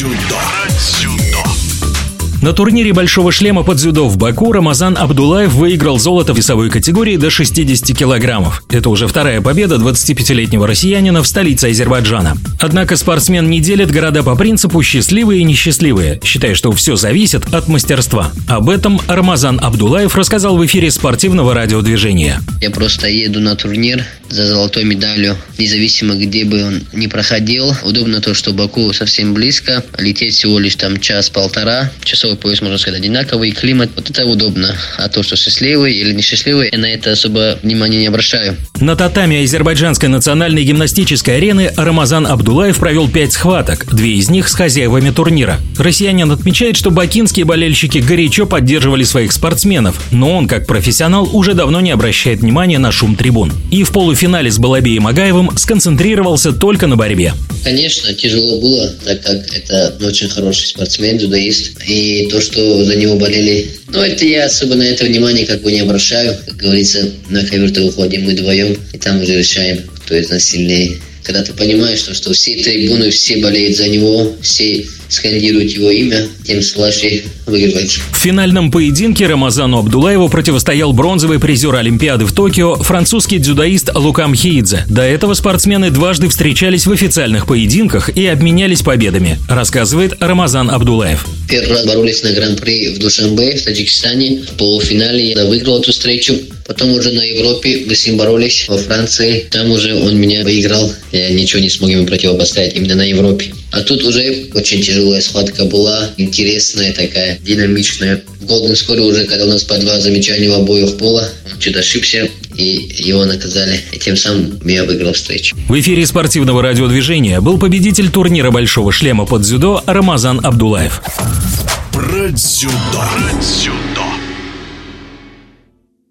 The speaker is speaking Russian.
дзюдо. Про дзюдо. На турнире «Большого шлема» под дзюдо в Баку Рамазан Абдулаев выиграл золото в весовой категории до 60 килограммов. Это уже вторая победа 25-летнего россиянина в столице Азербайджана. Однако спортсмен не делит города по принципу «счастливые и несчастливые», считая, что все зависит от мастерства. Об этом Рамазан Абдулаев рассказал в эфире спортивного радиодвижения. Я просто еду на турнир за золотой медалью, независимо где бы он ни проходил. Удобно то, что Баку совсем близко, лететь всего лишь там час-полтора, часов часовой пояс, можно сказать, одинаковый, климат, вот это удобно. А то, что счастливый или несчастливый, я на это особо внимания не обращаю. На татами азербайджанской национальной гимнастической арены Рамазан Абдулаев провел пять схваток, две из них с хозяевами турнира. Россиянин отмечает, что бакинские болельщики горячо поддерживали своих спортсменов, но он, как профессионал, уже давно не обращает внимания на шум трибун. И в полуфинале с Балабеем Агаевым сконцентрировался только на борьбе. Конечно, тяжело было, так как это очень хороший спортсмен, дзюдоист. И то, что за него болели. Но это я особо на это внимание как бы не обращаю. Как говорится, на ковер-то выходим мы вдвоем, и там уже решаем, кто из нас сильнее. Когда ты понимаешь, что, что все трибуны, все болеют за него, все скандируют его имя, тем слаще выигрывать. В финальном поединке Рамазану Абдулаеву противостоял бронзовый призер Олимпиады в Токио французский дзюдоист Лукам Хиидзе. До этого спортсмены дважды встречались в официальных поединках и обменялись победами, рассказывает Рамазан Абдулаев. Первый раз боролись на Гран-при в Душанбе, в Таджикистане. В полуфинале я выиграл эту встречу. Потом уже на Европе мы с ним боролись во Франции. Там уже он меня выиграл. Я ничего не смог ему противопоставить именно на Европе. А тут уже очень тяжелая схватка была, интересная такая, динамичная. Голден скоро уже, когда у нас по два замечания в обоих пола, он чуть ошибся, и его наказали. И тем самым я выиграл встречу. В эфире спортивного радиодвижения был победитель турнира «Большого шлема» под дзюдо Рамазан Абдулаев. Братсюдо. Братсюдо.